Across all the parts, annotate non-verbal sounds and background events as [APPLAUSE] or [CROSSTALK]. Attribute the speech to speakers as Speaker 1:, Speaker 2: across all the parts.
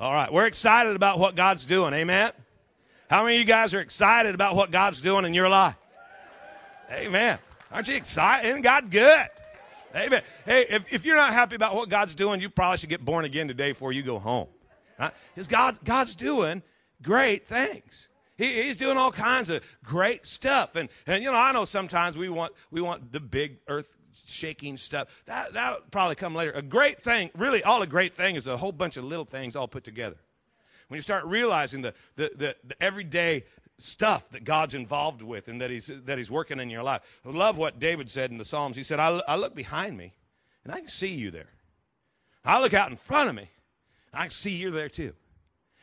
Speaker 1: All right, we're excited about what God's doing. Amen. How many of you guys are excited about what God's doing in your life? Amen. Aren't you excited? Isn't God good? Amen. Hey, if, if you're not happy about what God's doing, you probably should get born again today before you go home. Right? Because God, God's doing great things. He, he's doing all kinds of great stuff. And, and, you know, I know sometimes we want, we want the big earth shaking stuff. That, that'll probably come later. A great thing, really, all a great thing is a whole bunch of little things all put together. When you start realizing the, the, the, the everyday stuff that God's involved with and that he's, that he's working in your life. I love what David said in the Psalms. He said, I, I look behind me and I can see you there. I look out in front of me and I can see you're there too.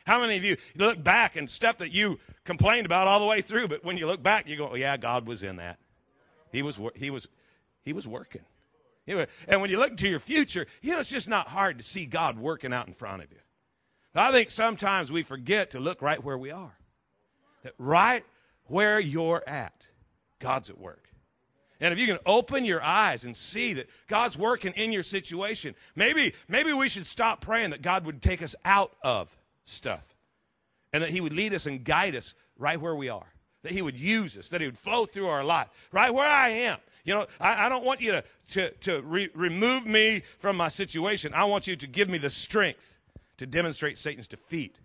Speaker 1: How many of you look back and stuff that you complained about all the way through, but when you look back, you go, oh, yeah, God was in that. He was, he was, he was working. And when you look into your future, you know, it's just not hard to see God working out in front of you. I think sometimes we forget to look right where we are. That right where you're at, God's at work. And if you can open your eyes and see that God's working in your situation, maybe, maybe we should stop praying that God would take us out of stuff and that He would lead us and guide us right where we are. That He would use us, that He would flow through our life, right where I am. You know, I, I don't want you to, to, to re- remove me from my situation. I want you to give me the strength to demonstrate Satan's defeat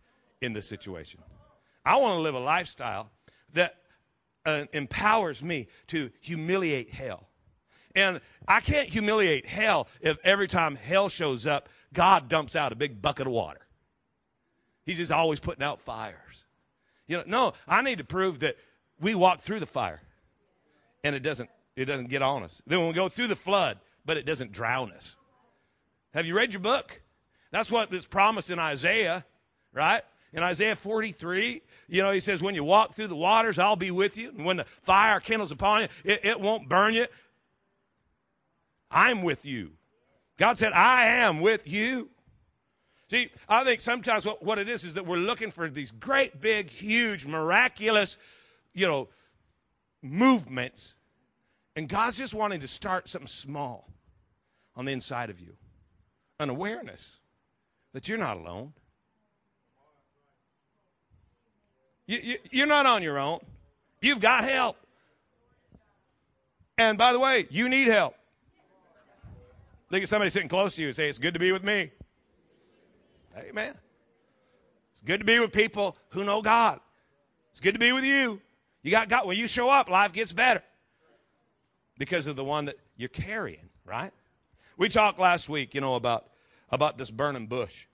Speaker 1: in this situation. I want to live a lifestyle that uh, empowers me to humiliate hell. And I can't humiliate hell if every time hell shows up, God dumps out a big bucket of water. He's just always putting out fires. You know, no, I need to prove that we walk through the fire and it doesn't it doesn't get on us. Then we go through the flood, but it doesn't drown us. Have you read your book? That's what this promise in Isaiah, right? In Isaiah 43, you know, he says, When you walk through the waters, I'll be with you. And when the fire kindles upon you, it, it won't burn you. I'm with you. God said, I am with you. See, I think sometimes what, what it is is that we're looking for these great, big, huge, miraculous, you know, movements. And God's just wanting to start something small on the inside of you an awareness that you're not alone. You, you, are not on your own. You've got help. And by the way, you need help. Look at somebody sitting close to you and say, It's good to be with me. Amen. It's good to be with people who know God. It's good to be with you. You got God. When you show up, life gets better because of the one that you're carrying, right? We talked last week, you know, about, about this burning bush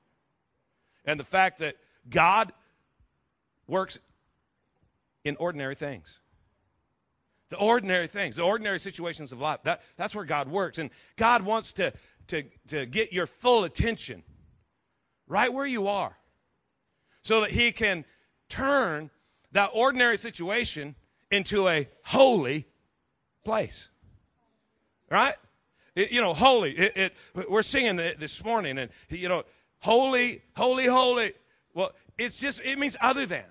Speaker 1: and the fact that God works in ordinary things. The ordinary things, the ordinary situations of life. That, that's where God works. And God wants to, to, to get your full attention right where you are so that He can turn that ordinary situation into a holy place. Right? It, you know, holy. It, it, we're singing this morning, and, you know, holy, holy, holy. Well, it's just, it means other than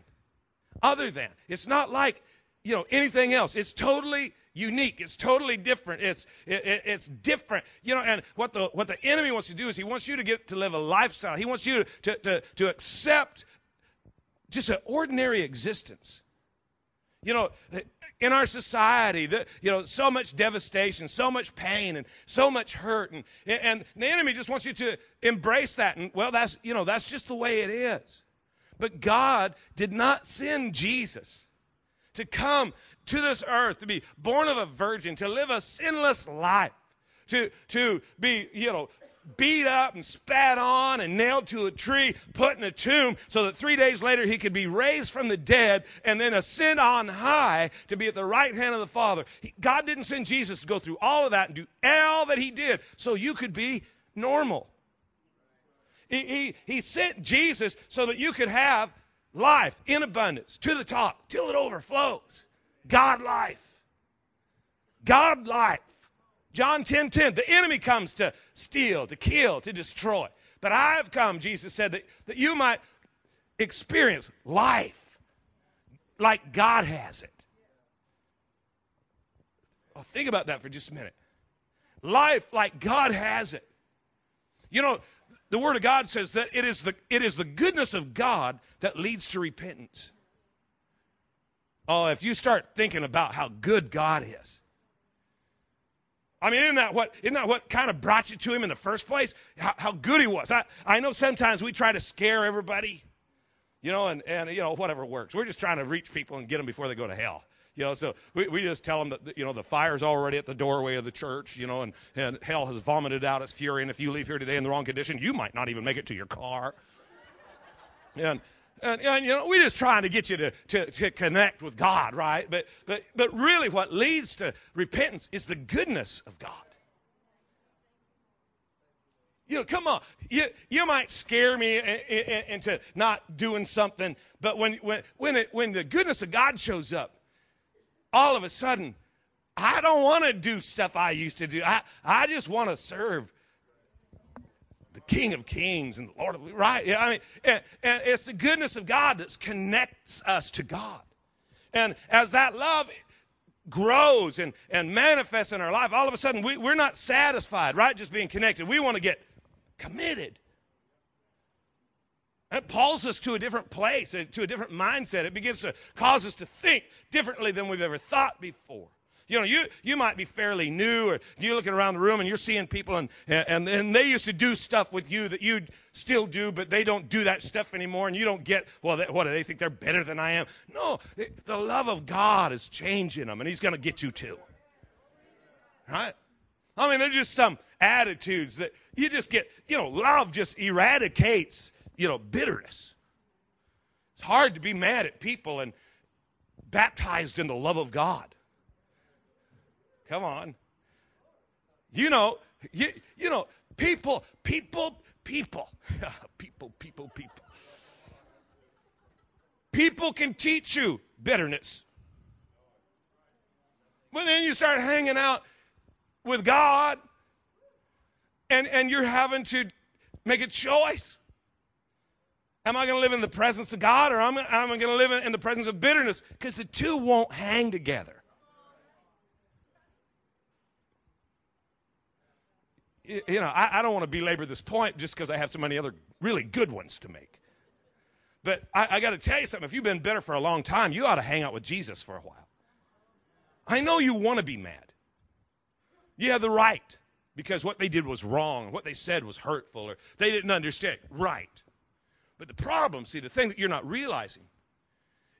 Speaker 1: other than. It's not like, you know, anything else. It's totally unique. It's totally different. It's it, it's different. You know, and what the what the enemy wants to do is he wants you to get to live a lifestyle. He wants you to to to accept just an ordinary existence. You know, in our society, the, you know, so much devastation, so much pain, and so much hurt, and and the enemy just wants you to embrace that. And well, that's you know, that's just the way it is. But God did not send Jesus to come to this earth, to be born of a virgin, to live a sinless life, to, to be, you know, beat up and spat on and nailed to a tree, put in a tomb, so that three days later he could be raised from the dead and then ascend on high to be at the right hand of the Father. He, God didn't send Jesus to go through all of that and do all that he did so you could be normal. He, he, he sent Jesus so that you could have life in abundance to the top till it overflows. God life. God life. John 10 10. The enemy comes to steal, to kill, to destroy. But I have come, Jesus said, that, that you might experience life like God has it. Well, think about that for just a minute. Life like God has it. You know, the Word of God says that it is the, it is the goodness of God that leads to repentance. Oh, if you start thinking about how good God is. I mean, isn't that what, isn't that what kind of brought you to Him in the first place? How, how good He was. I, I know sometimes we try to scare everybody, you know, and, and, you know, whatever works. We're just trying to reach people and get them before they go to hell. You know, so we, we just tell them that, you know, the fire's already at the doorway of the church, you know, and, and hell has vomited out its fury. And if you leave here today in the wrong condition, you might not even make it to your car. And, and, and, you know, we're just trying to get you to, to, to connect with God, right? But, but, but really, what leads to repentance is the goodness of God. You know, come on. You, you might scare me into not doing something, but when, when, when, it, when the goodness of God shows up, all of a sudden, I don't want to do stuff I used to do. I, I just want to serve the King of Kings and the Lord of right. Yeah, I mean, and, and it's the goodness of God that connects us to God. And as that love grows and, and manifests in our life, all of a sudden we, we're not satisfied, right? Just being connected. We want to get committed. It pulls us to a different place, to a different mindset. It begins to cause us to think differently than we've ever thought before. You know, you, you might be fairly new, or you're looking around the room and you're seeing people, and, and, and they used to do stuff with you that you still do, but they don't do that stuff anymore, and you don't get, well, they, what do they think they're better than I am? No, the love of God is changing them, and He's going to get you too. Right? I mean, there's just some attitudes that you just get, you know, love just eradicates you know, bitterness. It's hard to be mad at people and baptized in the love of God. Come on. You know, you, you know, people, people, people, [LAUGHS] people, people, people. People can teach you bitterness. But then you start hanging out with God and, and you're having to make a choice. Am I going to live in the presence of God or am I, going to live in the presence of bitterness? Because the two won't hang together. You know, I, I don't want to belabor this point just because I have so many other really good ones to make. But I, I got to tell you something. If you've been bitter for a long time, you ought to hang out with Jesus for a while. I know you want to be mad. You have the right because what they did was wrong, what they said was hurtful, or they didn't understand. Right. But the problem, see, the thing that you're not realizing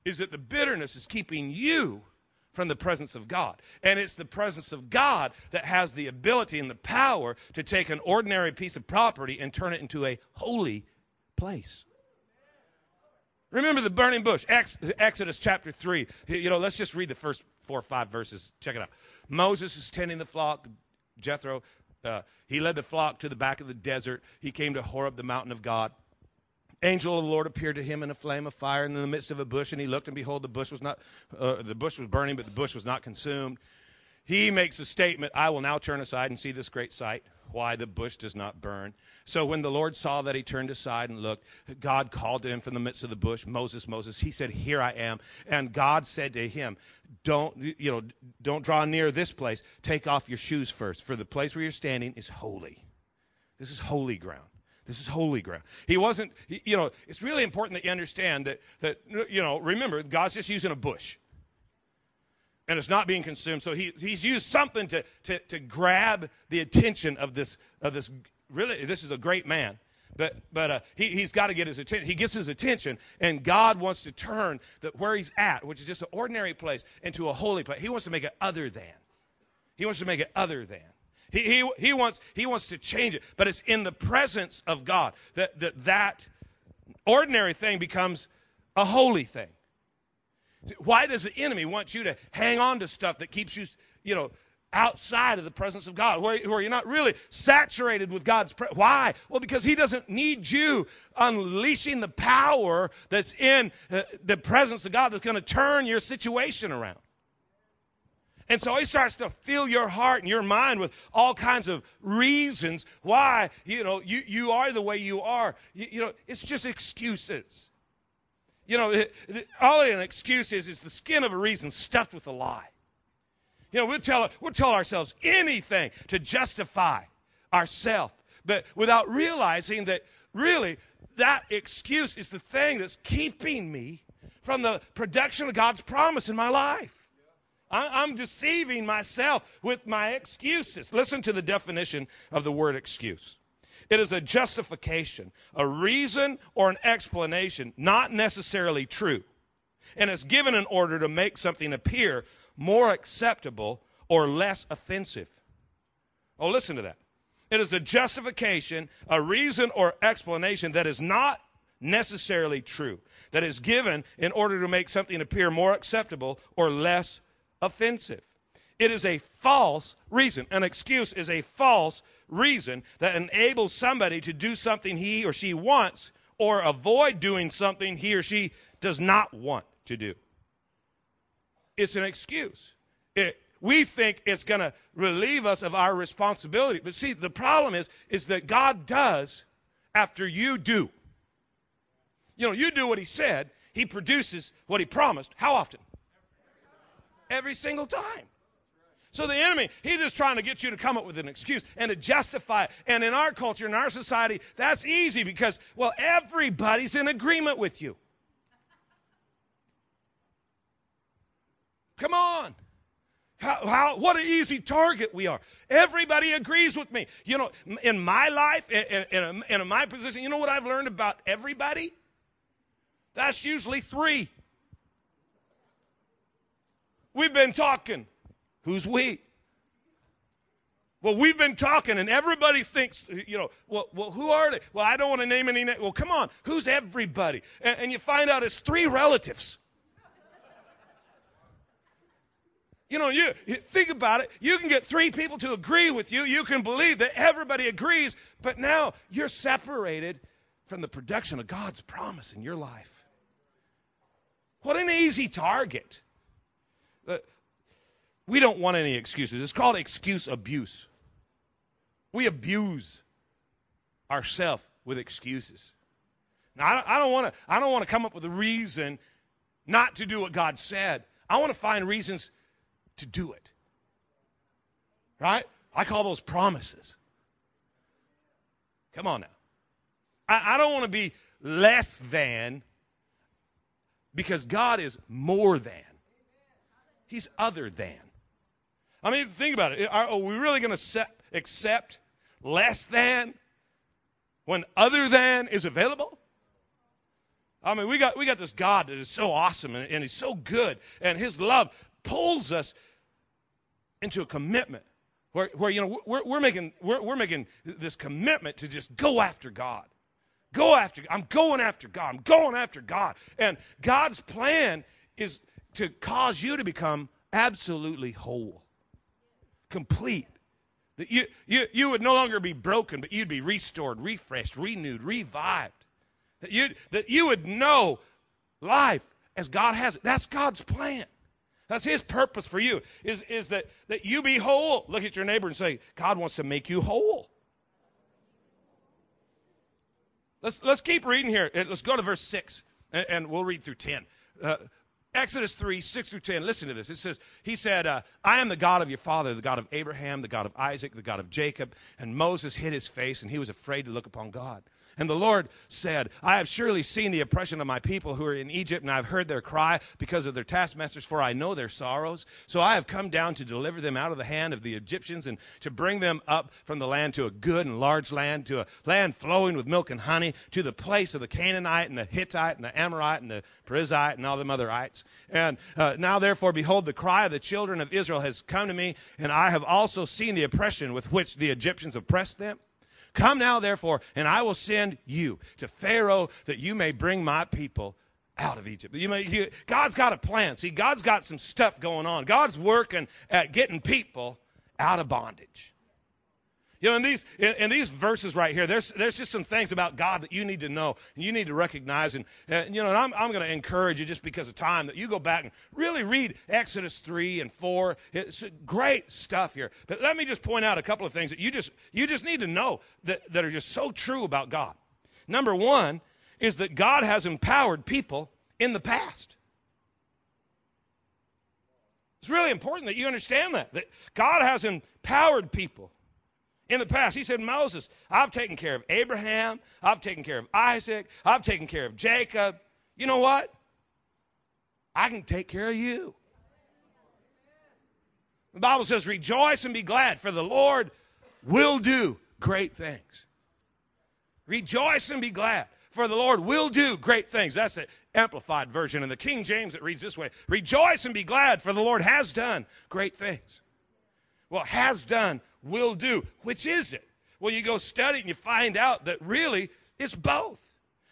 Speaker 1: is that the bitterness is keeping you from the presence of God. And it's the presence of God that has the ability and the power to take an ordinary piece of property and turn it into a holy place. Remember the burning bush, Exodus chapter 3. You know, let's just read the first four or five verses. Check it out. Moses is tending the flock. Jethro, uh, he led the flock to the back of the desert. He came to Horeb, the mountain of God angel of the Lord appeared to him in a flame of fire in the midst of a bush, and he looked, and behold, the bush was not uh, the bush was burning, but the bush was not consumed. He makes a statement, I will now turn aside and see this great sight, why the bush does not burn. So when the Lord saw that he turned aside and looked, God called to him from the midst of the bush, Moses, Moses. He said, Here I am. And God said to him, Don't, you know, don't draw near this place. Take off your shoes first, for the place where you're standing is holy. This is holy ground. This is holy ground. He wasn't, you know, it's really important that you understand that, that you know, remember, God's just using a bush. And it's not being consumed. So he, he's used something to, to, to grab the attention of this, of this, really, this is a great man. But, but uh, he, he's got to get his attention. He gets his attention, and God wants to turn the, where he's at, which is just an ordinary place, into a holy place. He wants to make it other than. He wants to make it other than. He, he, he, wants, he wants to change it, but it's in the presence of God that that, that ordinary thing becomes a holy thing. Why does the enemy want you to hang on to stuff that keeps you, you know, outside of the presence of God, where, where you're not really saturated with God's presence? Why? Well, because He doesn't need you unleashing the power that's in uh, the presence of God that's going to turn your situation around. And so he starts to fill your heart and your mind with all kinds of reasons why, you know, you, you are the way you are. You, you know, it's just excuses. You know, all an excuse is is the skin of a reason stuffed with a lie. You know, we'll tell, we'll tell ourselves anything to justify ourselves. but without realizing that really that excuse is the thing that's keeping me from the production of God's promise in my life. I'm deceiving myself with my excuses. Listen to the definition of the word excuse it is a justification, a reason, or an explanation, not necessarily true. And it's given in order to make something appear more acceptable or less offensive. Oh, listen to that. It is a justification, a reason, or explanation that is not necessarily true, that is given in order to make something appear more acceptable or less offensive. It is a false reason. An excuse is a false reason that enables somebody to do something he or she wants or avoid doing something he or she does not want to do. It's an excuse. It, we think it's going to relieve us of our responsibility. But see, the problem is, is that God does after you do. You know, you do what He said, He produces what He promised. How often? Every single time. So the enemy, he's just trying to get you to come up with an excuse and to justify it. And in our culture, in our society, that's easy because, well, everybody's in agreement with you. Come on. How, how, what an easy target we are. Everybody agrees with me. You know, in my life, in, in, in my position, you know what I've learned about everybody? That's usually three. We've been talking. Who's we? Well, we've been talking, and everybody thinks, you know, well, well who are they? Well, I don't want to name any names. Well, come on. Who's everybody? And, and you find out it's three relatives. You know, you, think about it. You can get three people to agree with you. You can believe that everybody agrees, but now you're separated from the production of God's promise in your life. What an easy target. Uh, we don't want any excuses. It's called excuse abuse. We abuse ourselves with excuses. Now, I don't want to. I don't want to come up with a reason not to do what God said. I want to find reasons to do it. Right? I call those promises. Come on now. I, I don't want to be less than because God is more than. He's other than. I mean, think about it. Are, are we really going to accept less than when other than is available? I mean, we got, we got this God that is so awesome and, and he's so good, and his love pulls us into a commitment where, where you know, we're, we're, making, we're, we're making this commitment to just go after God. Go after, I'm going after God. I'm going after God. And God's plan is to cause you to become absolutely whole, complete. That you, you, you would no longer be broken, but you'd be restored, refreshed, renewed, revived. That you, that you would know life as God has it. That's God's plan. That's his purpose for you, is, is that, that you be whole. Look at your neighbor and say, God wants to make you whole. Let's, let's keep reading here. Let's go to verse 6, and, and we'll read through 10. Uh, Exodus 3, 6 through 10. Listen to this. It says, He said, uh, I am the God of your father, the God of Abraham, the God of Isaac, the God of Jacob. And Moses hid his face, and he was afraid to look upon God. And the Lord said, I have surely seen the oppression of my people who are in Egypt, and I've heard their cry because of their taskmasters, for I know their sorrows. So I have come down to deliver them out of the hand of the Egyptians and to bring them up from the land to a good and large land, to a land flowing with milk and honey, to the place of the Canaanite and the Hittite and the Amorite and the Perizzite and all them otherites. And uh, now, therefore, behold, the cry of the children of Israel has come to me, and I have also seen the oppression with which the Egyptians oppressed them. Come now, therefore, and I will send you to Pharaoh that you may bring my people out of Egypt. You may, you, God's got a plan. See, God's got some stuff going on. God's working at getting people out of bondage. You know, in these in, in, these verses right here, there's there's just some things about God that you need to know and you need to recognize. And uh, you know, and I'm I'm going to encourage you just because of time that you go back and really read Exodus three and four. It's great stuff here. But let me just point out a couple of things that you just you just need to know that that are just so true about God. Number one is that God has empowered people in the past. It's really important that you understand that that God has empowered people In the past, he said, Moses, I've taken care of Abraham, I've taken care of Isaac, I've taken care of Jacob. You know what? I can take care of you. The Bible says, Rejoice and be glad, for the Lord will do great things. Rejoice and be glad, for the Lord will do great things. That's the amplified version. In the King James, it reads this way Rejoice and be glad, for the Lord has done great things. Well, has done, will do. Which is it? Well, you go study and you find out that really it's both.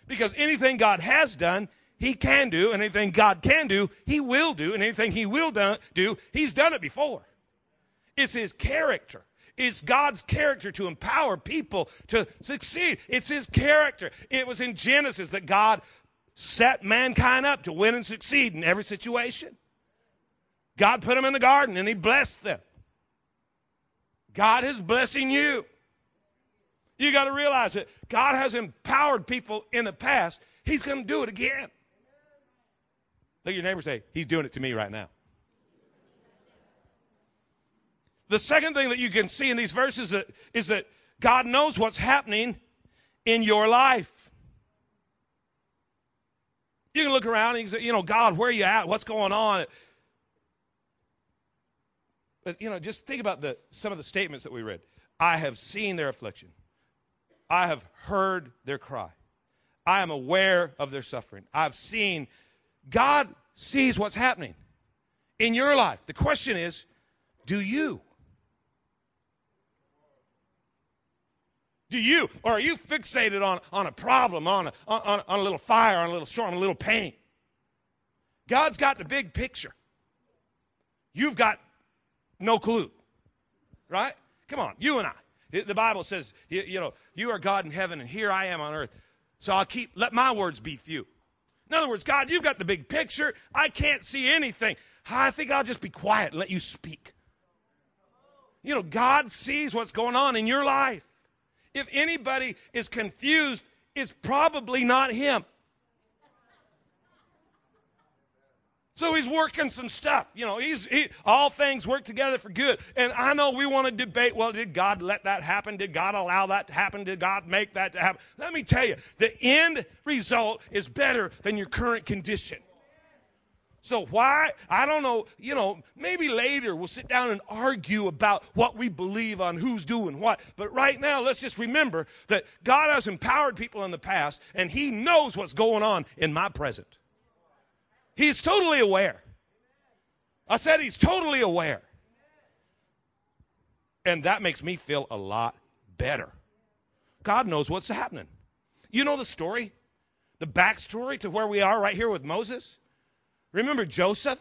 Speaker 1: Because anything God has done, He can do, and anything God can do, He will do, and anything He will do, He's done it before. It's His character. It's God's character to empower people to succeed. It's His character. It was in Genesis that God set mankind up to win and succeed in every situation. God put them in the garden and He blessed them. God is blessing you. You got to realize that God has empowered people in the past. He's going to do it again. Look at your neighbor say, He's doing it to me right now. The second thing that you can see in these verses that, is that God knows what's happening in your life. You can look around and you can say, you know, God, where are you at? What's going on? But, you know, just think about the, some of the statements that we read. I have seen their affliction. I have heard their cry. I am aware of their suffering. I've seen. God sees what's happening in your life. The question is, do you? Do you? Or are you fixated on, on a problem, on a, on, on a little fire, on a little storm, a little pain? God's got the big picture. You've got no clue. Right? Come on, you and I. The Bible says, you, know, you are God in heaven and here I am on earth. So I'll keep, let my words be few. In other words, God, you've got the big picture. I can't see anything. I think I'll just be quiet and let you speak. You know, God sees what's going on in your life. If anybody is confused, it's probably not Him. So he's working some stuff. You know, he's he, all things work together for good. And I know we want to debate, well, did God let that happen? Did God allow that to happen? Did God make that to happen? Let me tell you, the end result is better than your current condition. So why? I don't know. You know, maybe later we'll sit down and argue about what we believe on who's doing what. But right now, let's just remember that God has empowered people in the past and he knows what's going on in my present. He's totally aware. I said he's totally aware. And that makes me feel a lot better. God knows what's happening. You know the story? The backstory to where we are right here with Moses? Remember Joseph?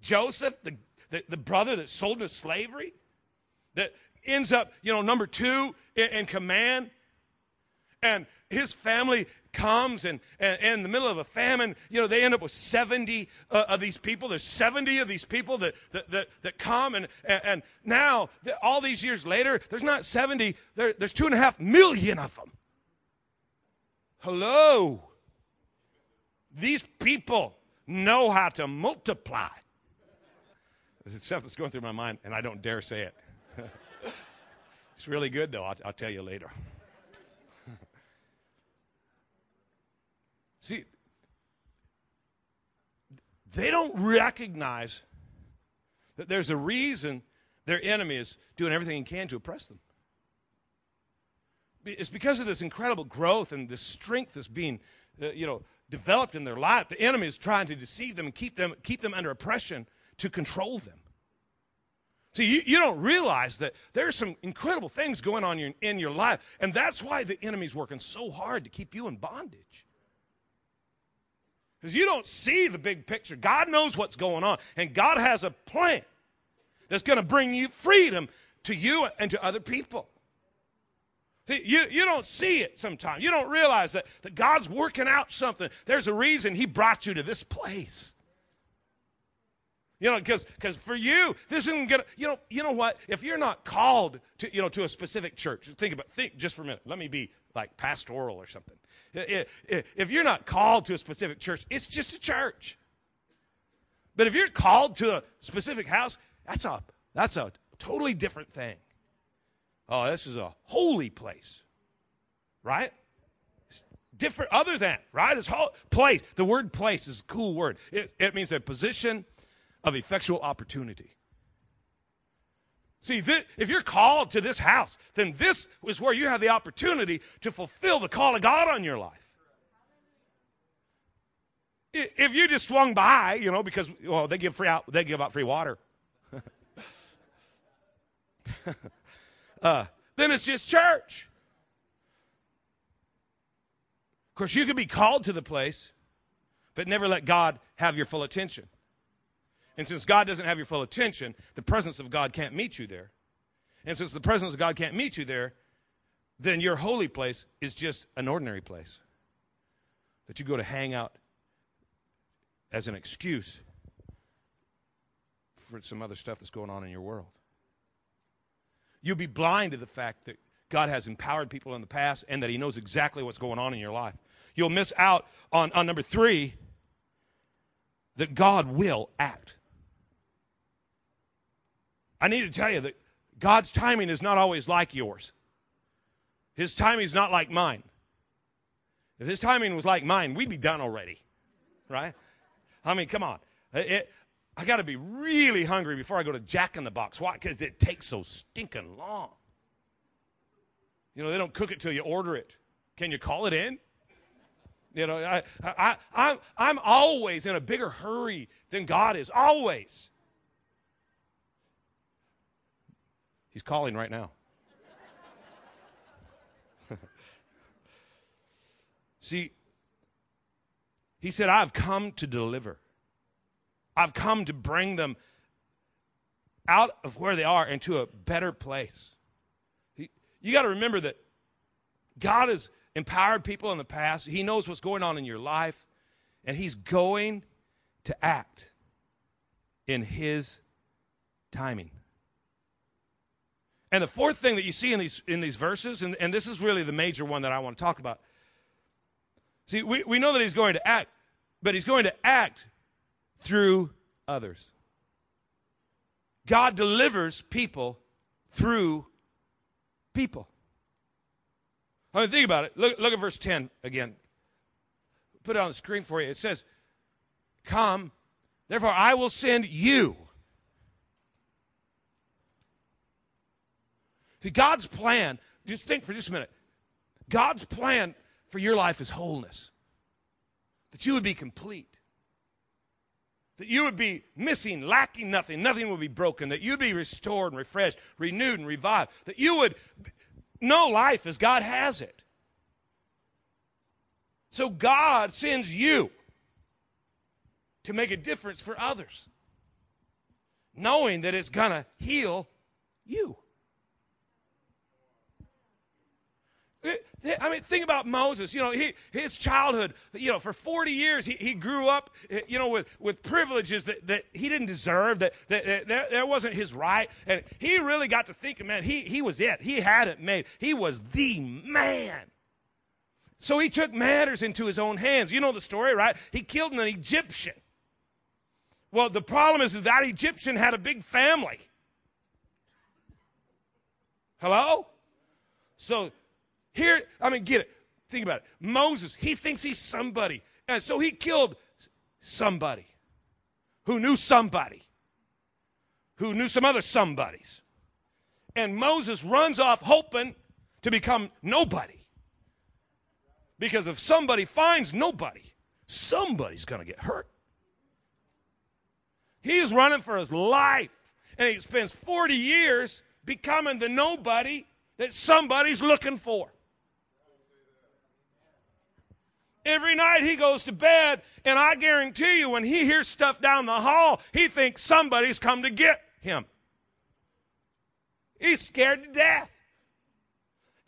Speaker 1: Joseph, the, the, the brother that sold into slavery, that ends up, you know, number two in, in command. And his family comes and, and, and, in the middle of a famine, you know, they end up with 70 uh, of these people. There's 70 of these people that, that, that, that come. And, and, now, all these years later, there's not 70, there, there's two and a half million of them. Hello. These people know how to multiply. The stuff that's going through my mind, and I don't dare say it. [LAUGHS] it's really good, though. I'll, I'll tell you later. See, they don't recognize that there's a reason their enemy is doing everything he can to oppress them. It's because of this incredible growth and this strength that's being, uh, you know, developed in their life. The enemy is trying to deceive them and keep them, keep them under oppression to control them. See, you, you don't realize that there's some incredible things going on in, in your life, and that's why the enemy's working so hard to keep you in bondage. Because you don't see the big picture. God knows what's going on, and God has a plan that's going to bring you freedom to you and to other people. See, you, you don't see it sometimes. You don't realize that, that God's working out something. There's a reason He brought you to this place. You know, because because for you, this isn't gonna. You know, you know what? If you're not called to, you know, to a specific church, think about. Think just for a minute. Let me be like pastoral or something. If you're not called to a specific church, it's just a church. But if you're called to a specific house, that's a that's a totally different thing. Oh, this is a holy place, right? It's different, other than, right? It's whole place. The word place is a cool word. It, it means a position of effectual opportunity. See, if you're called to this house, then this is where you have the opportunity to fulfill the call of God on your life. If you just swung by, you know, because well, they give free out, they give out free water. [LAUGHS] uh, then it's just church. Of course, you could be called to the place, but never let God have your full attention. And since God doesn't have your full attention, the presence of God can't meet you there. And since the presence of God can't meet you there, then your holy place is just an ordinary place that you go to hang out as an excuse for some other stuff that's going on in your world. You'll be blind to the fact that God has empowered people in the past and that He knows exactly what's going on in your life. You'll miss out on, on number three that God will act. I need to tell you that God's timing is not always like yours. His timing is not like mine. If his timing was like mine, we'd be done already, right? I mean, come on. It, I got to be really hungry before I go to Jack in the Box. Why? Because it takes so stinking long. You know, they don't cook it till you order it. Can you call it in? You know, I, I, I, I'm always in a bigger hurry than God is. Always. He's calling right now. [LAUGHS] See, he said, I've come to deliver. I've come to bring them out of where they are into a better place. He, you got to remember that God has empowered people in the past. He knows what's going on in your life, and He's going to act in His timing. And the fourth thing that you see in these, in these verses, and, and this is really the major one that I want to talk about. See, we, we know that he's going to act, but he's going to act through others. God delivers people through people. I mean, think about it. Look, look at verse 10 again. Put it on the screen for you. It says, Come, therefore I will send you See, God's plan, just think for just a minute. God's plan for your life is wholeness. That you would be complete. That you would be missing, lacking nothing, nothing would be broken. That you'd be restored and refreshed, renewed and revived. That you would know life as God has it. So God sends you to make a difference for others, knowing that it's going to heal you. I mean, think about Moses. You know, he, his childhood, you know, for 40 years, he, he grew up, eh, you know, with, with privileges that, that he didn't deserve, that, that, that, that wasn't his right. And he really got to thinking, man, he, he was it. He had it made. He was the man. So he took matters into his own hands. You know the story, right? He killed an Egyptian. Well, the problem is that Egyptian had a big family. Hello? So here, I mean, get it. Think about it. Moses, he thinks he's somebody. And so he killed somebody who knew somebody who knew some other somebodies. And Moses runs off hoping to become nobody. Because if somebody finds nobody, somebody's going to get hurt. He's running for his life. And he spends 40 years becoming the nobody that somebody's looking for. Every night he goes to bed, and I guarantee you, when he hears stuff down the hall, he thinks somebody's come to get him. He's scared to death.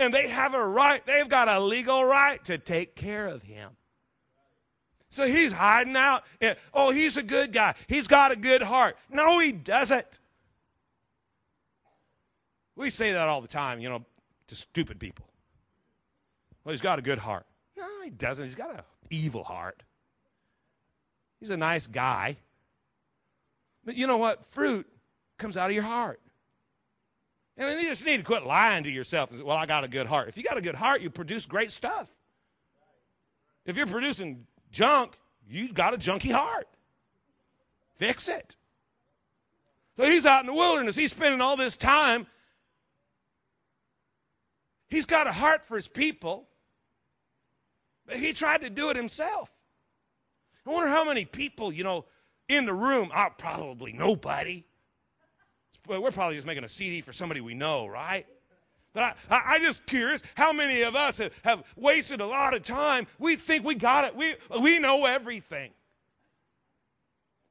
Speaker 1: And they have a right, they've got a legal right to take care of him. So he's hiding out. Oh, he's a good guy. He's got a good heart. No, he doesn't. We say that all the time, you know, to stupid people. Well, he's got a good heart. No, he doesn't. He's got an evil heart. He's a nice guy. But you know what? Fruit comes out of your heart. And you just need to quit lying to yourself and say, well, I got a good heart. If you got a good heart, you produce great stuff. If you're producing junk, you've got a junky heart. Fix it. So he's out in the wilderness. He's spending all this time. He's got a heart for his people, but he tried to do it himself. I wonder how many people, you know, in the room, oh, probably nobody. We're probably just making a CD for somebody we know, right? But I, I, I just curious how many of us have, have wasted a lot of time. We think we got it. We, we know everything.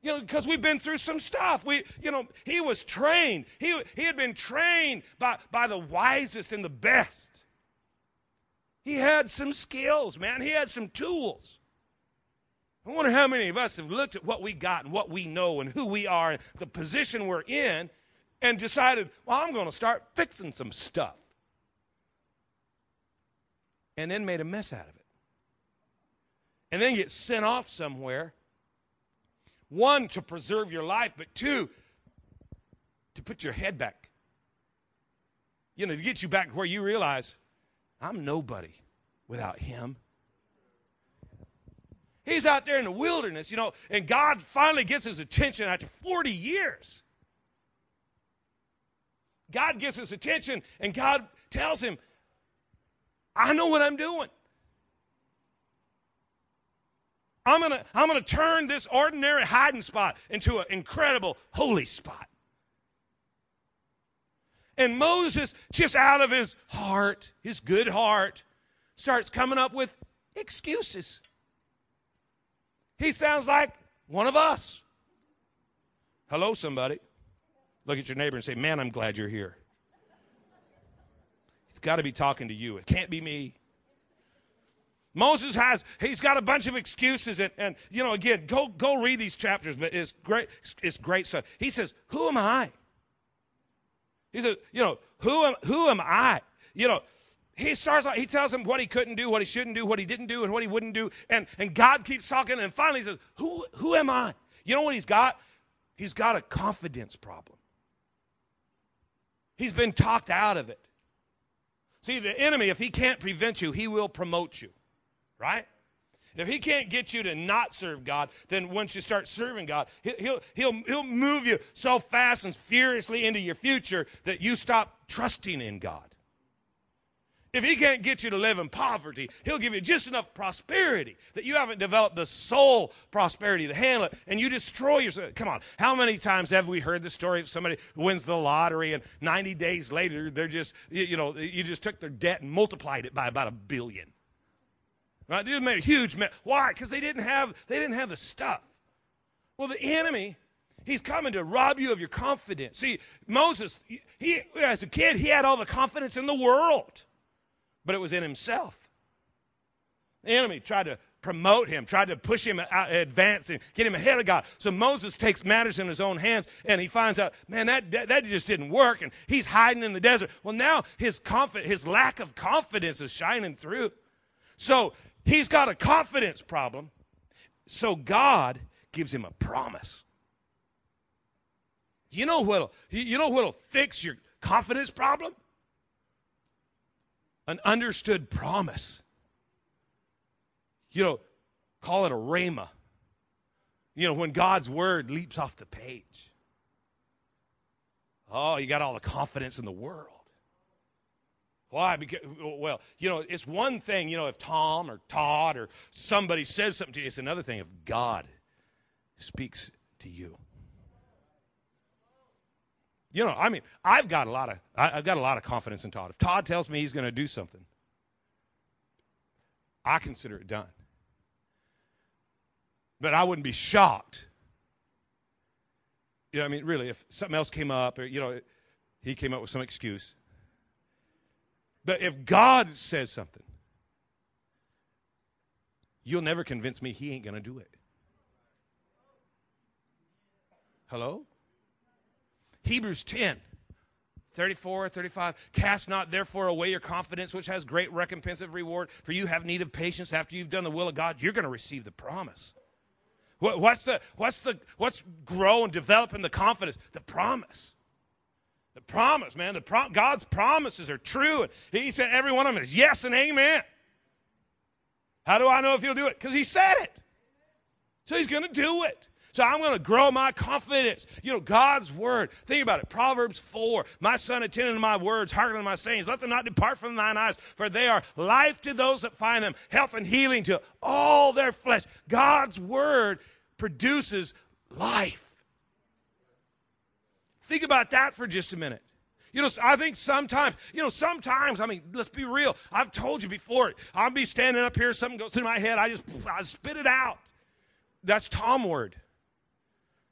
Speaker 1: You know, because we've been through some stuff. We, you know, he was trained. He, he had been trained by, by the wisest and the best. He had some skills, man. He had some tools. I wonder how many of us have looked at what we got and what we know and who we are and the position we're in and decided, well, I'm going to start fixing some stuff. And then made a mess out of it. And then get sent off somewhere one, to preserve your life, but two, to put your head back. You know, to get you back where you realize, I'm nobody without him. He's out there in the wilderness, you know, and God finally gets his attention after 40 years. God gets his attention, and God tells him, I know what I'm doing. I'm going to I'm going to turn this ordinary hiding spot into an incredible holy spot. And Moses, just out of his heart, his good heart, starts coming up with excuses. He sounds like one of us. Hello, somebody. Look at your neighbor and say, Man, I'm glad you're here. He's got to be talking to you. It can't be me. Moses has, he's got a bunch of excuses. And, and, you know, again, go, go read these chapters, but it's great, it's great stuff. He says, Who am I? He says, You know, who am, who am I? You know, he starts he tells him what he couldn't do, what he shouldn't do, what he didn't do, and what he wouldn't do. And, and God keeps talking, and finally he says, who, who am I? You know what he's got? He's got a confidence problem. He's been talked out of it. See, the enemy, if he can't prevent you, he will promote you right? If he can't get you to not serve God, then once you start serving God, he'll, he'll, he'll move you so fast and furiously into your future that you stop trusting in God. If he can't get you to live in poverty, he'll give you just enough prosperity that you haven't developed the soul prosperity to handle it, and you destroy yourself. Come on, how many times have we heard the story of somebody who wins the lottery and 90 days later they're just, you know, you just took their debt and multiplied it by about a billion? Right? They made a huge mess. Why? Because they didn't have they didn't have the stuff. Well, the enemy, he's coming to rob you of your confidence. See, Moses, he, as a kid, he had all the confidence in the world, but it was in himself. The enemy tried to promote him, tried to push him out, advance and get him ahead of God. So Moses takes matters in his own hands and he finds out, man, that, that, that just didn't work. And he's hiding in the desert. Well, now his, confi- his lack of confidence is shining through. So He's got a confidence problem. So God gives him a promise. You know what'll you know what'll fix your confidence problem? An understood promise. You know, call it a rhema. You know, when God's word leaps off the page. Oh, you got all the confidence in the world. Why? Because, well, you know, it's one thing, you know, if Tom or Todd or somebody says something to you, it's another thing if God speaks to you. You know, I mean, I've got a lot of I've got a lot of confidence in Todd. If Todd tells me he's going to do something, I consider it done. But I wouldn't be shocked. You know, I mean, really, if something else came up, or you know, he came up with some excuse, but if God says something, you'll never convince me he ain't going to do it. Hello? Hebrews 10. 34, 35. Cast not therefore away your confidence, which has great recompense of reward, for you have need of patience after you've done the will of God. You're going to receive the promise. what's the what's the what's grow and develop in the confidence? The promise. The promise, man, the pro- God's promises are true. And he said every one of them is yes and amen. How do I know if he'll do it? Because he said it. So he's going to do it. So I'm going to grow my confidence. You know, God's word. Think about it. Proverbs 4. My son, attend to my words, hearken to my sayings. Let them not depart from thine eyes, for they are life to those that find them, health and healing to all their flesh. God's word produces life. Think about that for just a minute. You know, I think sometimes, you know, sometimes, I mean, let's be real. I've told you before, I'll be standing up here, something goes through my head, I just, I spit it out. That's Tom word.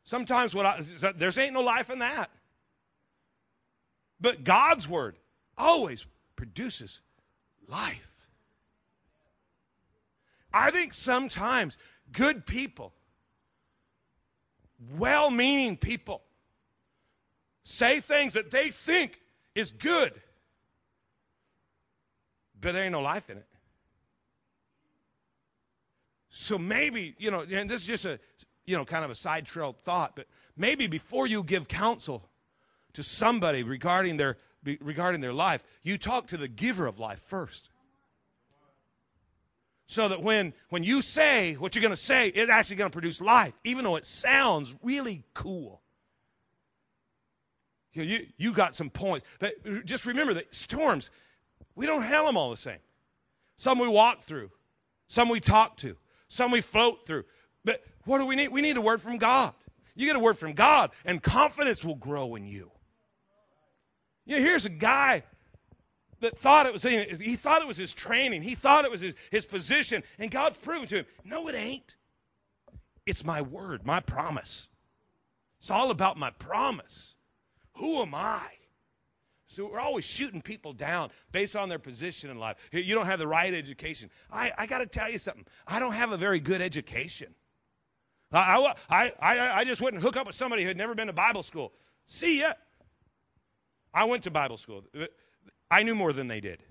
Speaker 1: Sometimes what I, there's ain't no life in that. But God's word always produces life. I think sometimes good people, well meaning people, say things that they think is good, but there ain't no life in it. So maybe, you know, and this is just a, you know, kind of a side trail thought, but maybe before you give counsel to somebody regarding their, regarding their life, you talk to the giver of life first. So that when, when you say what you're going to say, it's actually going to produce life, even though it sounds really cool. You, you, you got some points. But just remember that storms, we don't have them all the same. Some we walk through, some we talk to, some we float through. But what do we need? We need a word from God. You get a word from God, and confidence will grow in you. You know, here's a guy that thought it was he thought it was his training, he thought it was his, his position, and God's proven to him, no, it ain't. It's my word, my promise. It's all about my promise. Who am I? So we're always shooting people down based on their position in life. You don't have the right education. I, I got to tell you something. I don't have a very good education. I, I, I, I just wouldn't hook up with somebody who had never been to Bible school. See ya. I went to Bible school. I knew more than they did.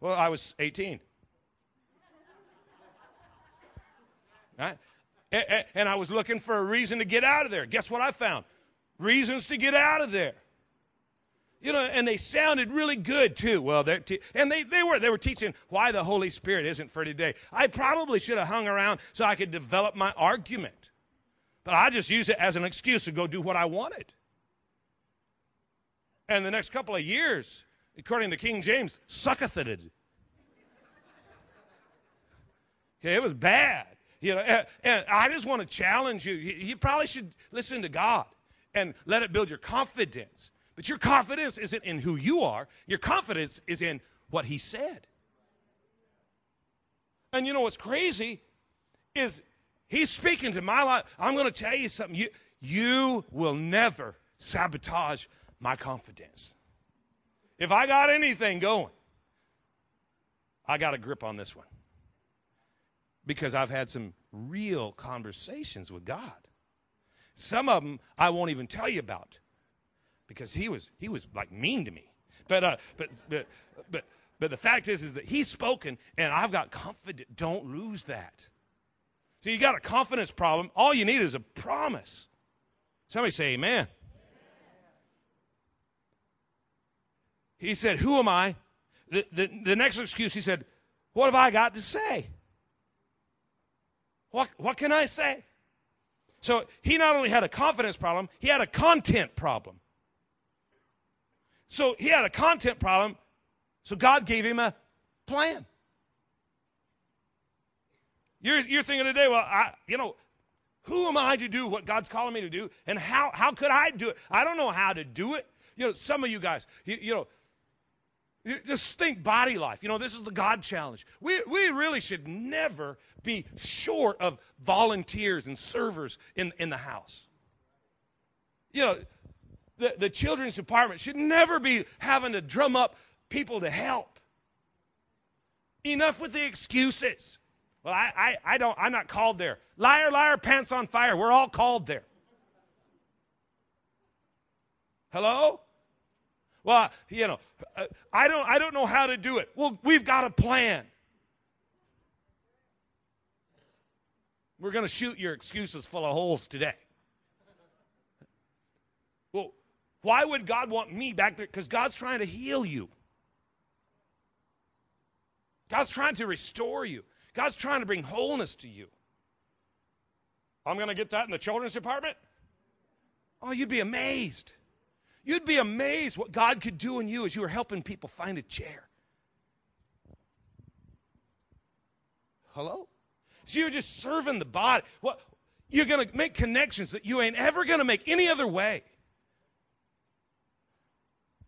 Speaker 1: Well, I was 18. [LAUGHS] Right? And I was looking for a reason to get out of there. Guess what I found? Reasons to get out of there. You know, and they sounded really good too. Well, te- and they, they were they were teaching why the Holy Spirit isn't for today. I probably should have hung around so I could develop my argument, but I just used it as an excuse to go do what I wanted. And the next couple of years, according to King James, sucketh it. Okay, it was bad. You know, and, and I just want to challenge you. You probably should listen to God and let it build your confidence. But your confidence isn't in who you are, your confidence is in what He said. And you know what's crazy is He's speaking to my life. I'm going to tell you something. You, you will never sabotage my confidence. If I got anything going, I got a grip on this one because I've had some real conversations with God. Some of them I won't even tell you about because he was he was like mean to me. But uh, but but but but the fact is is that he's spoken and I've got confidence. Don't lose that. So you got a confidence problem. All you need is a promise. Somebody say amen. He said, Who am I? The, the, the next excuse, he said, What have I got to say? What, what can I say? So he not only had a confidence problem, he had a content problem. So he had a content problem, so God gave him a plan. You're, you're thinking today, well, I, you know, who am I to do what God's calling me to do? And how, how could I do it? I don't know how to do it. You know, some of you guys, you, you know, just think body life. You know, this is the God challenge. We, we really should never be short of volunteers and servers in, in the house. You know, the, the children's department should never be having to drum up people to help. Enough with the excuses. Well, I, I, I don't, I'm not called there. Liar, liar, pants on fire. We're all called there. Hello? Well, you know, uh, I don't, I don't know how to do it. Well, we've got a plan. We're going to shoot your excuses full of holes today. Well, Why would God want me back there? Because God's trying to heal you. God's trying to restore you. God's trying to bring wholeness to you. I'm going to get that in the children's department? Oh, you'd be amazed. You'd be amazed what God could do in you as you were helping people find a chair. Hello? So you're just serving the body. What you're going to make connections that you ain't ever going to make any other way.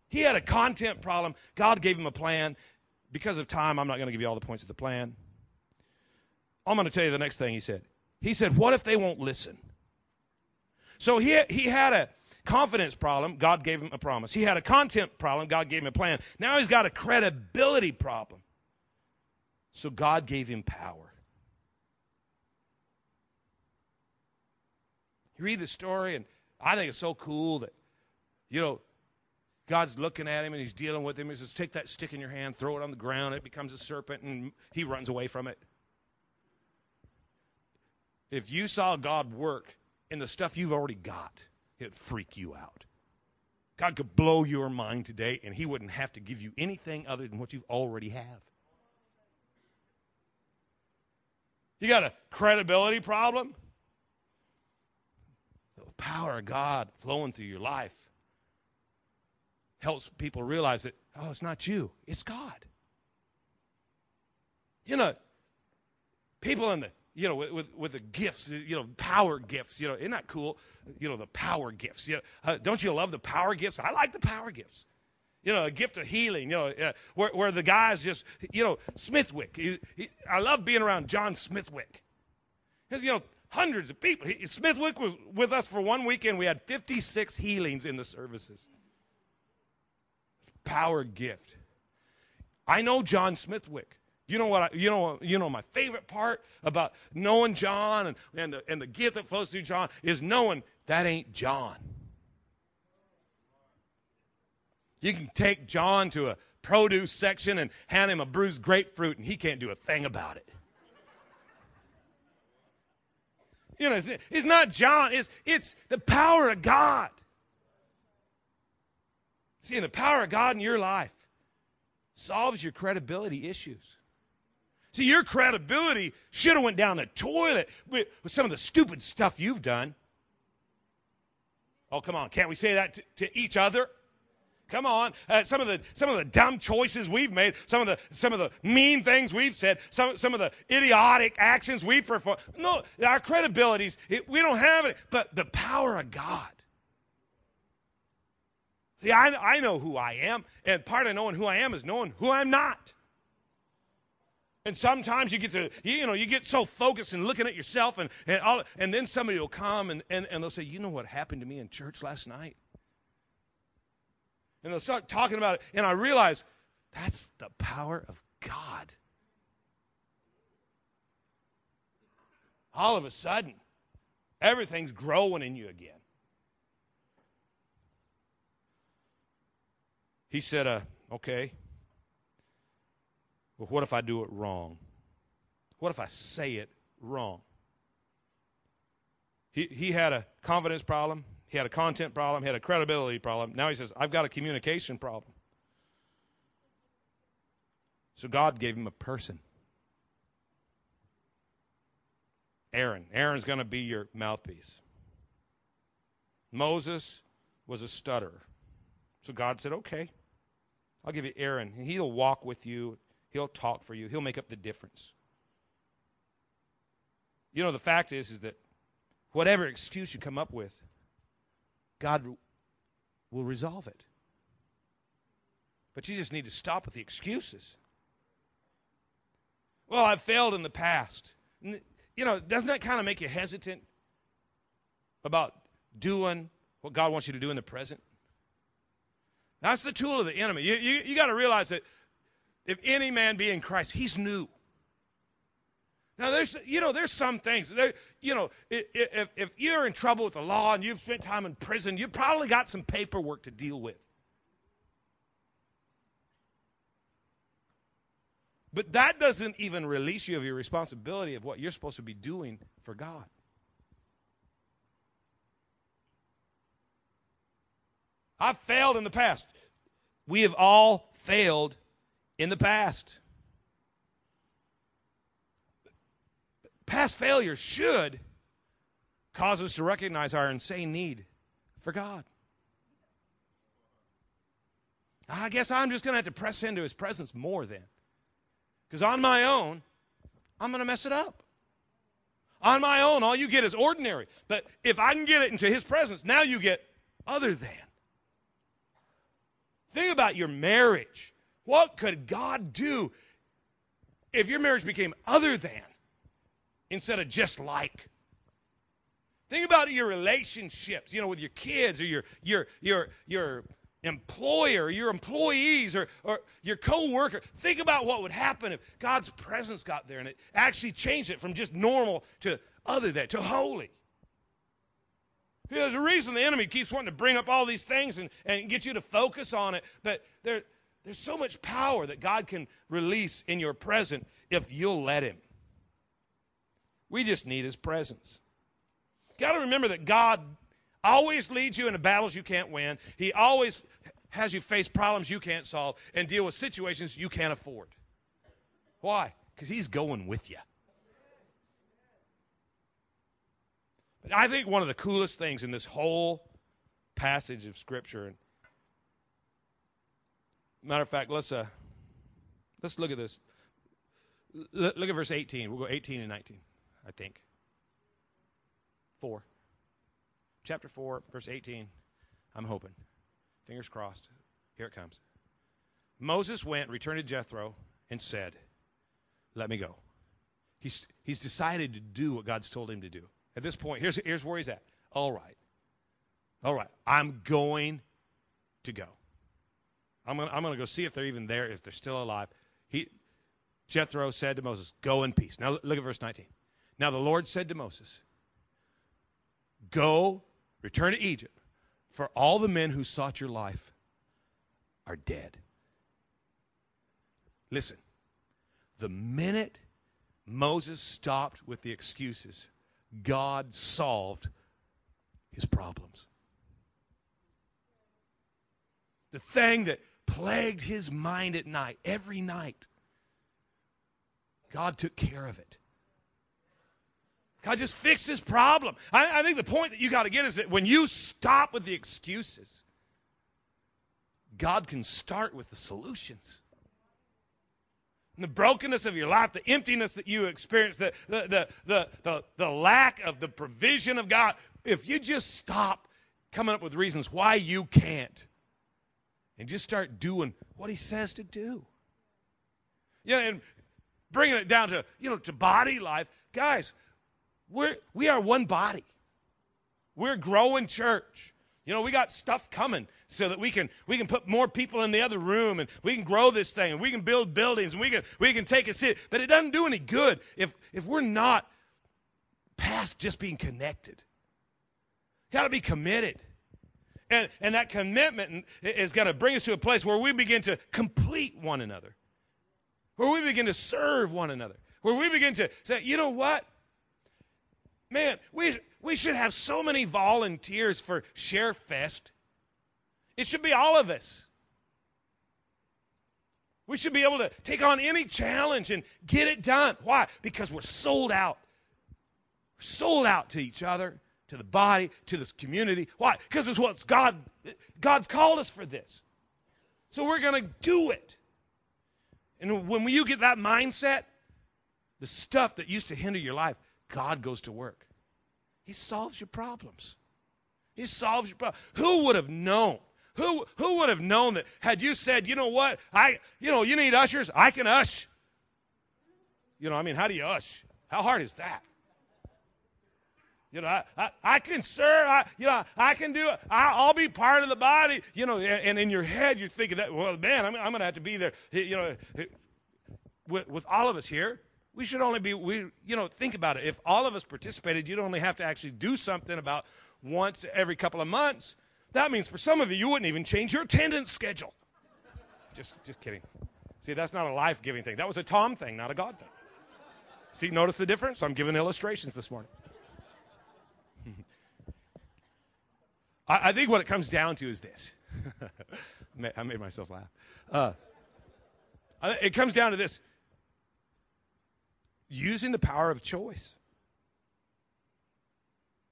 Speaker 1: He had a content problem. God gave him a plan. Because of time, I'm not going to give you all the points of the plan. I'm going to tell you the next thing he said. He said, What if they won't listen? So he, he had a confidence problem. God gave him a promise. He had a content problem. God gave him a plan. Now he's got a credibility problem. So God gave him power. You read the story, and I think it's so cool that, you know, God's looking at him and he's dealing with him. He says, Take that stick in your hand, throw it on the ground. It becomes a serpent, and he runs away from it. If you saw God work in the stuff you've already got, it'd freak you out. God could blow your mind today, and he wouldn't have to give you anything other than what you already have. You got a credibility problem? The power of God flowing through your life helps people realize that, oh, it's not you, it's God. You know, people in the, you know, with, with the gifts, you know, power gifts, you know, isn't that cool? You know, the power gifts. You know, uh, don't you love the power gifts? I like the power gifts you know, a gift of healing, you know, uh, where, where the guy's just, you know, Smithwick. He, he, I love being around John Smithwick. Because, you know, hundreds of people. He, Smithwick was with us for one weekend. We had 56 healings in the services. Power gift. I know John Smithwick. You know what? I, you know. You know my favorite part about knowing John and and the, and the gift that flows through John is knowing that ain't John. You can take John to a produce section and hand him a bruised grapefruit, and he can't do a thing about it. You know, it's, it's not John, it's, it's the power of God. See, the power of God in your life solves your credibility issues. See, your credibility should have went down the toilet with, with, some of the stupid stuff you've done. Oh, come on. Can't we say that to, to each other? Come on, uh, some of the some of the dumb choices we've made, some of the some of the mean things we've said, some some of the idiotic actions we perform. No, our credibilities it, we don't have it, but the power of God. See, I I know who I am, and part of knowing who I am is knowing who I'm not. And sometimes you get to, you know, you get so focused and looking at yourself, and, and, all, and then somebody will come and, and, and they'll say, You know what happened to me in church last night? And they'll start talking about it. And I realize that's the power of God. All of a sudden, everything's growing in you again. He said, uh, okay, well, what if I do it wrong? What if I say it wrong? He, he had a confidence problem. He had a content problem, he had a credibility problem. Now he says, I've got a communication problem. So God gave him a person. Aaron. Aaron's going to be your mouthpiece. Moses was a stutterer. So God said, okay, I'll give you Aaron. He'll walk with you, he'll talk for you, he'll make up the difference. You know, the fact is, is that whatever excuse you come up with, God will resolve it. But you just need to stop with the excuses. Well, I've failed in the past. You know, doesn't that kind of make you hesitant about doing what God wants you to do in the present? That's the tool of the enemy. You, you, you got to realize that if any man be in Christ, he's new. Now, there's, you know, there's some things, there, you know, if, if you're in trouble with the law and you've spent time in prison, you've probably got some paperwork to deal with. But that doesn't even release you of your responsibility of what you're supposed to be doing for God. I've failed in the past. We have all failed in the past. Past failures should cause us to recognize our insane need for God. I guess I'm just going to have to press into his presence more then. Because on my own, I'm going to mess it up. On my own, all you get is ordinary. But if I can get it into his presence, now you get other than. Think about your marriage. What could God do if your marriage became other than instead of just like? Think about your relationships, you know, with your kids or your your your your employer, your employees, or, or your co-worker. Think about what would happen if God's presence got there and it actually changed it from just normal to other than, to holy. There's a reason the enemy keeps wanting to bring up all these things and, and get you to focus on it, but there, there's so much power that God can release in your present if you'll let him. We just need his presence. Got to remember that God always leads you into battles you can't win. He always has you face problems you can't solve and deal with situations you can't afford. Why? Because He's going with you. But I think one of the coolest things in this whole passage of Scripture, and matter of fact, let's uh, let's look at this. Look at verse 18. We'll go 18 and 19, I think. 4. Chapter 4, verse 18. I'm hoping. Fingers crossed. Here it comes. Moses went, returned to Jethro, and said, Let me go. He's, he's decided to do what God's told him to do. At this point, here's, here's where he's at. All right. All right. I'm going to go. I'm gonna, I'm gonna go see if they're even there, if they're still alive. He, Jethro said to Moses, Go in peace. Now look at verse 19. Now the Lord said to Moses, Go, return to Egypt, for all the men who sought your life are dead. Listen, the minute Moses stopped with the excuses, God solved his problems. The thing that plagued his mind at night, every night, God took care of it. God just fixed his problem. I, I think the point that you got to get is that when you stop with the excuses, God can start with the solutions. And the brokenness of your life, the emptiness that you experience, the, the, the, the, the, the lack of the provision of God, if you just stop coming up with reasons why you can't and just start doing what he says to do. You know, and bringing it down to, you know, to body life, guys, we're, we are one body. We're growing church. You know, we got stuff coming so that we can we can put more people in the other room and we can grow this thing and we can build buildings and we can we can take a city. But it doesn't do any good if if we're not past just being connected. Got to be committed. And, and that commitment is going to bring us to a place where we begin to complete one another, where we begin to serve one another, where we begin to say, you know what? Man, we, we should have so many volunteers for ShareFest. It should be all of us. We should be able to take on any challenge and get it done. Why? Because we're sold out. Sold out to each other, to the body, to this community. Why? Because it's what God God's called us for this. So we're going to do it. And when you get that mindset, the stuff that used to hinder your life God goes to work. He solves your problems. He solves your problem. Who would have known? Who, who would have known that had you said, you know what, I, you know, you need ushers, I can ush. You know, I mean, how do you ush? How hard is that? You know, I, I, I can serve. I, you know, I can do it. I, will be part of the body. You know, and, and, in your head, you're thinking that, well, man, I'm, I'm going to have to be there. You know, with, with all of us here, we should only be, we, you know, think about it. If all of us participated, you'd only have to actually do something about once every couple of months. That means for some of you, you wouldn't even change your attendance schedule. Just, just kidding. See, that's not a life giving thing. That was a Tom thing, not a God thing. See, notice the difference? I'm giving illustrations this morning. I, I think what it comes down to is this [LAUGHS] I made myself laugh. Uh, it comes down to this using the power of choice,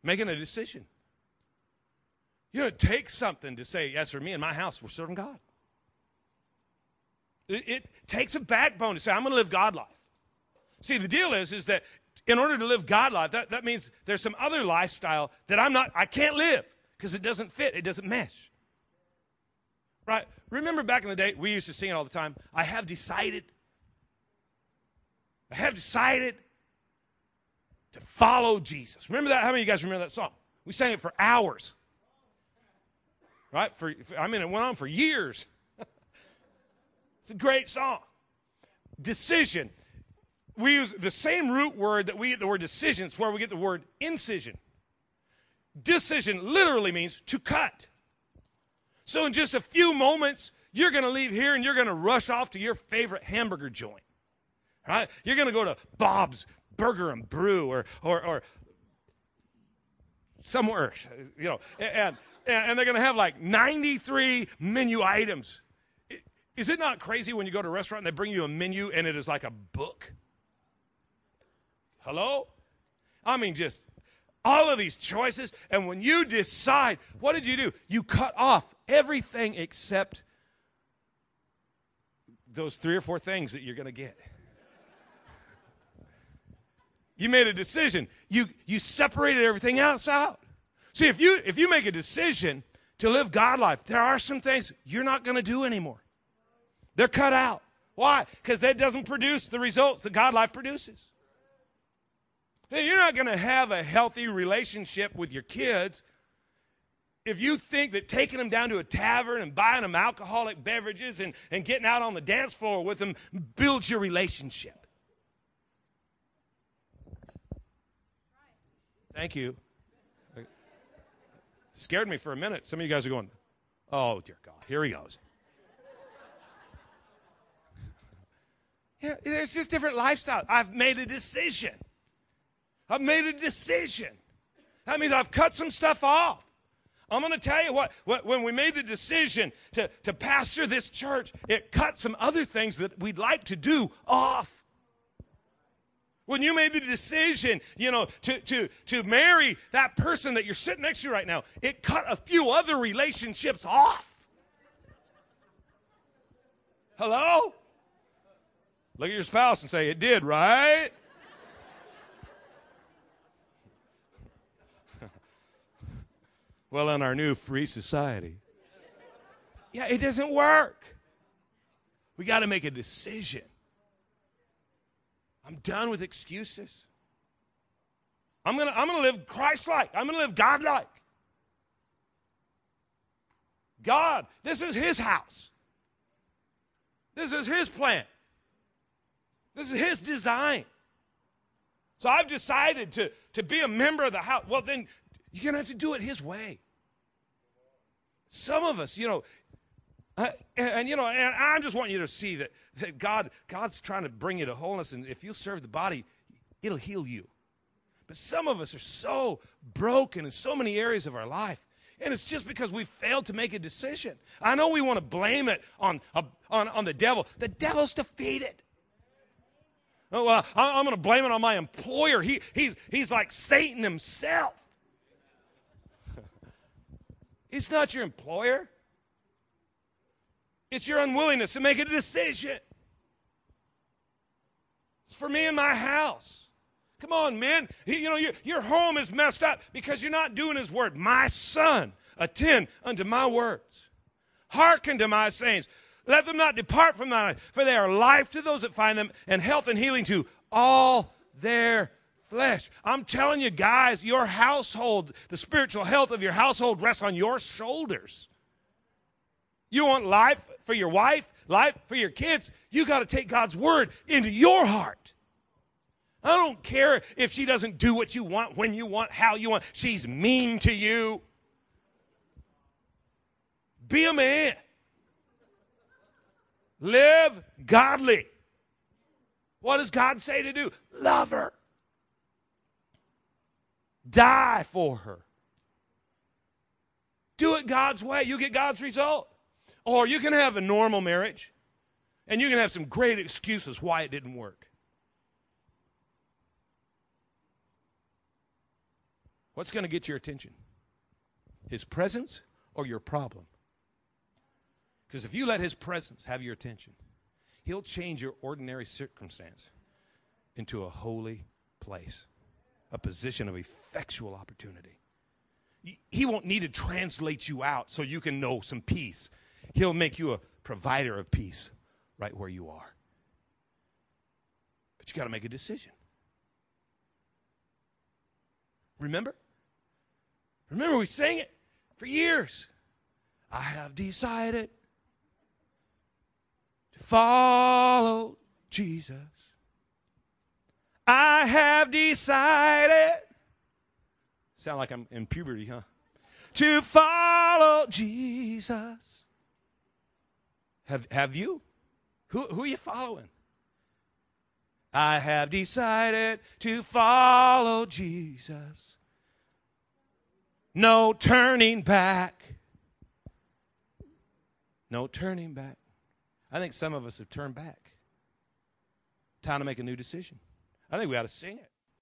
Speaker 1: making a decision. You know, it takes something to say, yes, for me and my house, we're serving God. It, it takes a backbone to say, I'm going to live God life. See, the deal is, is that in order to live God life, that, that means there's some other lifestyle that I'm not, I can't live because it doesn't fit, it doesn't mesh. Right? Remember back in the day, we used to sing it all the time. I have decided. I have decided to follow Jesus. Remember that? How many of you guys remember that song? We sang it for hours. Right? For, for I mean, it went on for years. [LAUGHS] it's a great song. Decision. We use the same root word that we get the word decision. It's where we get the word incision. Decision literally means to cut. So, in just a few moments, you're going to leave here and you're going to rush off to your favorite hamburger joint. Right? You're going to go to Bob's Burger and Brew or, or, or somewhere, you know, and, and they're going to have like 93 menu items. Is it not crazy when you go to a restaurant and they bring you a menu and it is like a book? Hello? I mean, just all of these choices. And when you decide, what did you do? You cut off everything except those three or four things that you're going to get. You made a decision. You, you separated everything else out. See, if you, if you make a decision to live God life, there are some things you're not going to do anymore. They're cut out. Why? Because that doesn't produce the results that God life produces. You're not going to have a healthy relationship with your kids if you think that taking them down to a tavern and buying them alcoholic beverages and, and getting out on the dance floor with them builds your relationship. Thank you. Scared me for a minute. Some of you guys are going, oh, dear God, here he goes. [LAUGHS] yeah, there's just different lifestyles. I've made a decision. I've made a decision. That means I've cut some stuff off. I'm going to tell you what, when we made the decision to, to pastor this church, it cut some other things that we'd like to do off. When you made the decision, you know, to, to, to marry that person that you're sitting next to right now, it cut a few other relationships off. Hello? Look at your spouse and say, It did, right? Well, in our new free society. Yeah, it doesn't work. We got to make a decision. I'm done with excuses. I'm going to I'm going to live Christ like. I'm going to live God like. God, this is His house. This is His plan. This is His design. So I've decided to, to be a member of the house. Well, then you're going to have to do it His way. Some of us, you know, uh, and, and, you know, and I'm just want you to see that, that God, God's trying to bring you to wholeness, and if you serve the body, it'll heal you. But some of us are so broken in so many areas of our life. And it's just because we failed to make a decision. I know we want to blame it on, uh, on, on the devil. The devil's defeated. Oh, well, I'm going to blame it on my employer. He, he's, he's like Satan himself. It's not your employer. It's your unwillingness to make a decision. It's for me and my house. Come on, men. You know, your, your home is messed up because you're not doing his word. My son, attend unto my words. Hearken to my sayings. Let them not depart from thy life, for they are life to those that find them, and health and healing to all their flesh. I'm telling you, guys, your household, the spiritual health of your household rests on your shoulders. You want life for your wife, life for your kids, you got to take God's word into your heart. I don't care if she doesn't do what you want, when you want, how you want. She's mean to you. Be a man. Live godly. What does God say to do? Love her. Die for her. Do it God's way. You get God's result. Or you can have a normal marriage and you can have some great excuses why it didn't work. What's going to get your attention? His presence or your problem? Because if you let His presence have your attention, He'll change your ordinary circumstance into a holy place, a position of effectual opportunity. He won't need to translate you out so you can know some peace. He'll make you a provider of peace right where you are. But you got to make a decision. Remember? Remember, we sang it for years. I have decided to follow Jesus. I have decided. Sound like I'm in puberty, huh? To follow Jesus. Have, have you? Who, who are you following? I have decided to follow Jesus. No turning back. No turning back. I think some of us have turned back. Time to make a new decision. I think we ought to sing it.